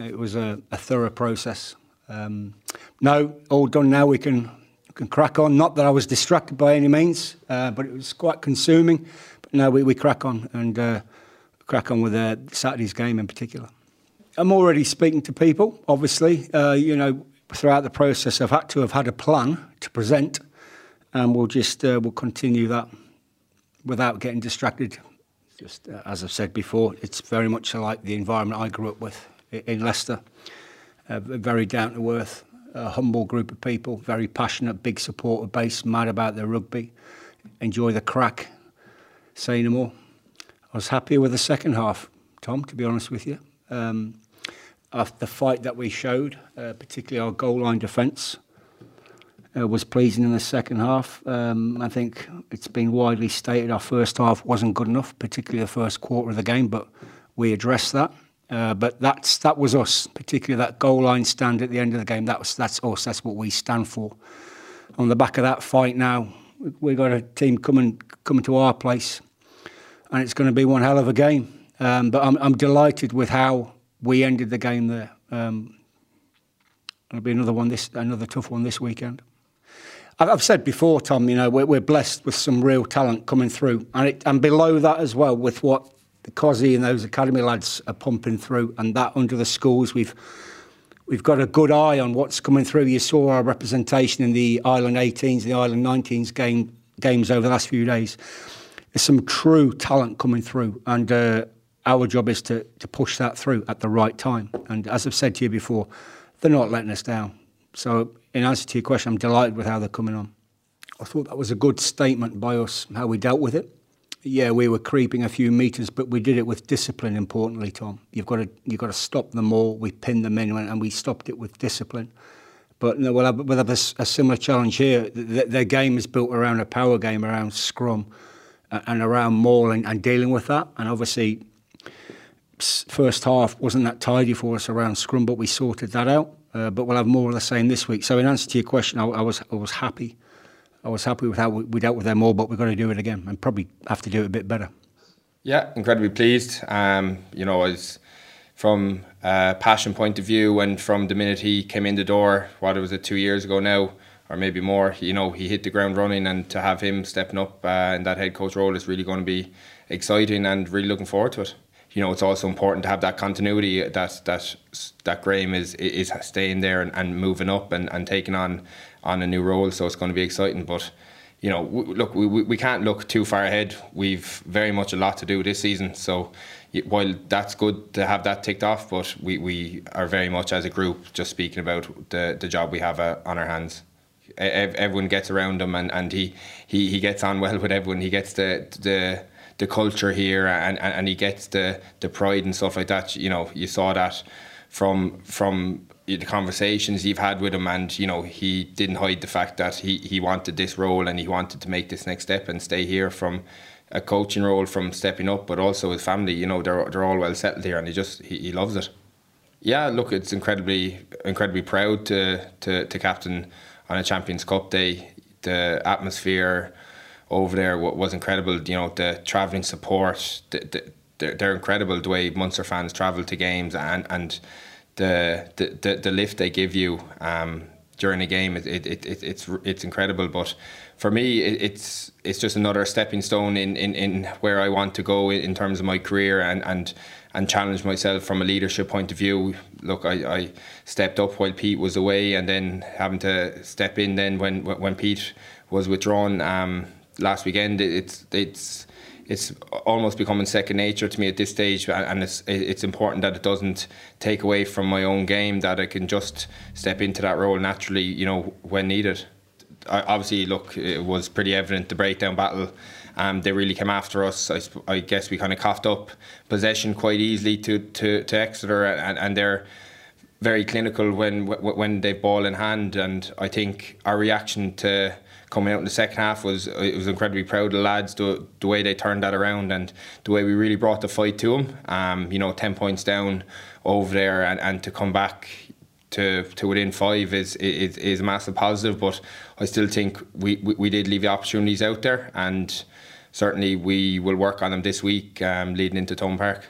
It was a, a thorough process. Um, no, all done now. We can can crack on. Not that I was distracted by any means, uh, but it was quite consuming. But now we, we crack on and uh, crack on with uh, Saturday's game in particular. I'm already speaking to people. Obviously, uh, you know, throughout the process, I've had to have had a plan to present, and we'll just uh, we'll continue that without getting distracted. Just uh, as I've said before, it's very much like the environment I grew up with in Leicester. Uh, very down to earth, a humble group of people, very passionate, big supporter base, mad about their rugby, enjoy the crack. Say no more. I was happy with the second half, Tom, to be honest with you. Um, the fight that we showed, uh, particularly our goal line defence, uh, was pleasing in the second half. Um, I think it's been widely stated our first half wasn't good enough, particularly the first quarter of the game, but we addressed that. Uh, but that's that was us, particularly that goal line stand at the end of the game. That was that's us. That's what we stand for. On the back of that fight now, we've got a team coming coming to our place, and it's going to be one hell of a game. Um, but I'm, I'm delighted with how we ended the game there. Um, it'll be another one this another tough one this weekend. I've said before, Tom. You know we're, we're blessed with some real talent coming through, and it, and below that as well with what the and those academy lads are pumping through, and that under the schools, we've we've got a good eye on what's coming through. You saw our representation in the Ireland 18s, the Ireland 19s game games over the last few days. There's some true talent coming through, and uh, our job is to to push that through at the right time. And as I've said to you before, they're not letting us down. So, in answer to your question, I'm delighted with how they're coming on. I thought that was a good statement by us, how we dealt with it yeah, we were creeping a few metres, but we did it with discipline. Importantly, Tom, you've got to you've got to stop them all. We pinned them in, and we stopped it with discipline. But no, we'll have, we'll have a, a similar challenge here. The, their game is built around a power game, around scrum, and around mauling and dealing with that. And obviously, first half wasn't that tidy for us around scrum, but we sorted that out. Uh, but we'll have more of the same this week. So in answer to your question, I, I was I was happy I was happy with how we dealt with them all, but we've got to do it again and probably have to do it a bit better. Yeah, incredibly pleased. Um, you know, as from a passion point of view, and from the minute he came in the door, what was it, two years ago now, or maybe more, you know, he hit the ground running, and to have him stepping up uh, in that head coach role is really going to be exciting and really looking forward to it. You know, it's also important to have that continuity that that that Graham is is staying there and, and moving up and, and taking on on a new role, so it's going to be exciting. But you know, look, we, we can't look too far ahead. We've very much a lot to do this season. So while that's good to have that ticked off, but we, we are very much as a group just speaking about the, the job we have uh, on our hands. Everyone gets around him, and, and he, he, he gets on well with everyone. He gets the the the culture here, and, and, and he gets the the pride and stuff like that. You know, you saw that from from the conversations you've had with him, and you know he didn't hide the fact that he he wanted this role and he wanted to make this next step and stay here from a coaching role from stepping up, but also his family. You know they're they're all well settled here, and he just he, he loves it. Yeah, look, it's incredibly incredibly proud to to to captain on a Champions Cup day. The atmosphere over there was incredible. You know the travelling support. The, the, they're, they're incredible the way Munster fans travel to games and and the the, the, lift they give you um, during a game it, it, it, it's it's incredible but for me it, it's it's just another stepping stone in, in, in where I want to go in, terms of my career and, and and challenge myself from a leadership point of view look I, I stepped up while Pete was away and then having to step in then when when Pete was withdrawn um, last weekend it's it's it's almost becoming second nature to me at this stage, and it's it's important that it doesn't take away from my own game. That I can just step into that role naturally, you know, when needed. I, obviously, look, it was pretty evident the breakdown battle. Um, they really came after us. I, I guess we kind of coughed up possession quite easily to to, to Exeter, and, and they're very clinical when when they ball in hand. And I think our reaction to coming out in the second half was it was incredibly proud of the lads the, the way they turned that around and the way we really brought the fight to them. Um, you know, ten points down over there and, and to come back to to within five is is, is a massive positive. But I still think we, we, we did leave the opportunities out there and certainly we will work on them this week um, leading into Thomond Park.